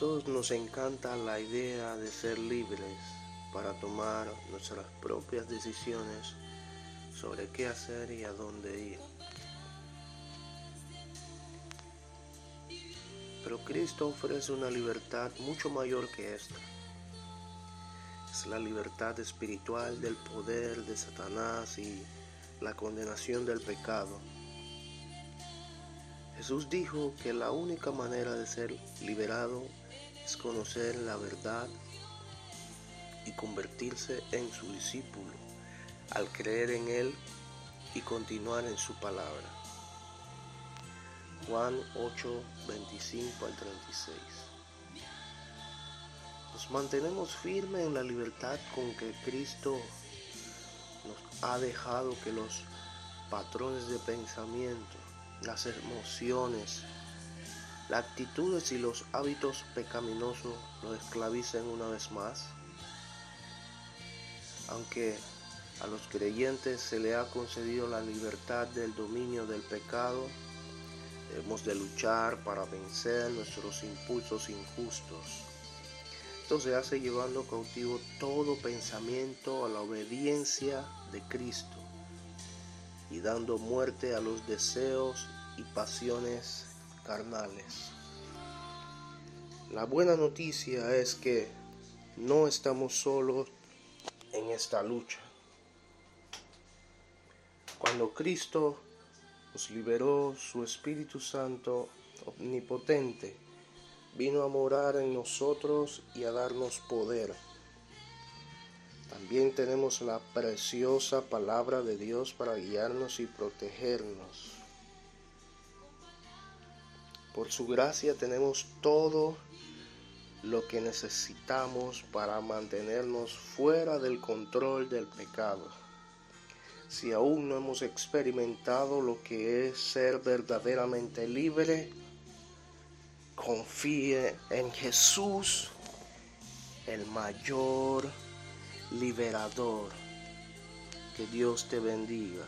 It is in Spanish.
todos nos encanta la idea de ser libres para tomar nuestras propias decisiones sobre qué hacer y a dónde ir. Pero Cristo ofrece una libertad mucho mayor que esta. Es la libertad espiritual del poder de Satanás y la condenación del pecado. Jesús dijo que la única manera de ser liberado es conocer la verdad y convertirse en su discípulo al creer en Él y continuar en su palabra. Juan 8, 25 al 36. Nos mantenemos firmes en la libertad con que Cristo nos ha dejado que los patrones de pensamiento, las emociones, las actitudes y los hábitos pecaminosos nos esclavicen una vez más. Aunque a los creyentes se le ha concedido la libertad del dominio del pecado, debemos de luchar para vencer nuestros impulsos injustos. Esto se hace llevando cautivo todo pensamiento a la obediencia de Cristo y dando muerte a los deseos y pasiones carnales. La buena noticia es que no estamos solos en esta lucha. Cuando Cristo nos liberó, su Espíritu Santo omnipotente vino a morar en nosotros y a darnos poder. También tenemos la preciosa palabra de Dios para guiarnos y protegernos. Por su gracia tenemos todo lo que necesitamos para mantenernos fuera del control del pecado si aún no hemos experimentado lo que es ser verdaderamente libre, confíe en Jesús, el mayor liberador. Que Dios te bendiga.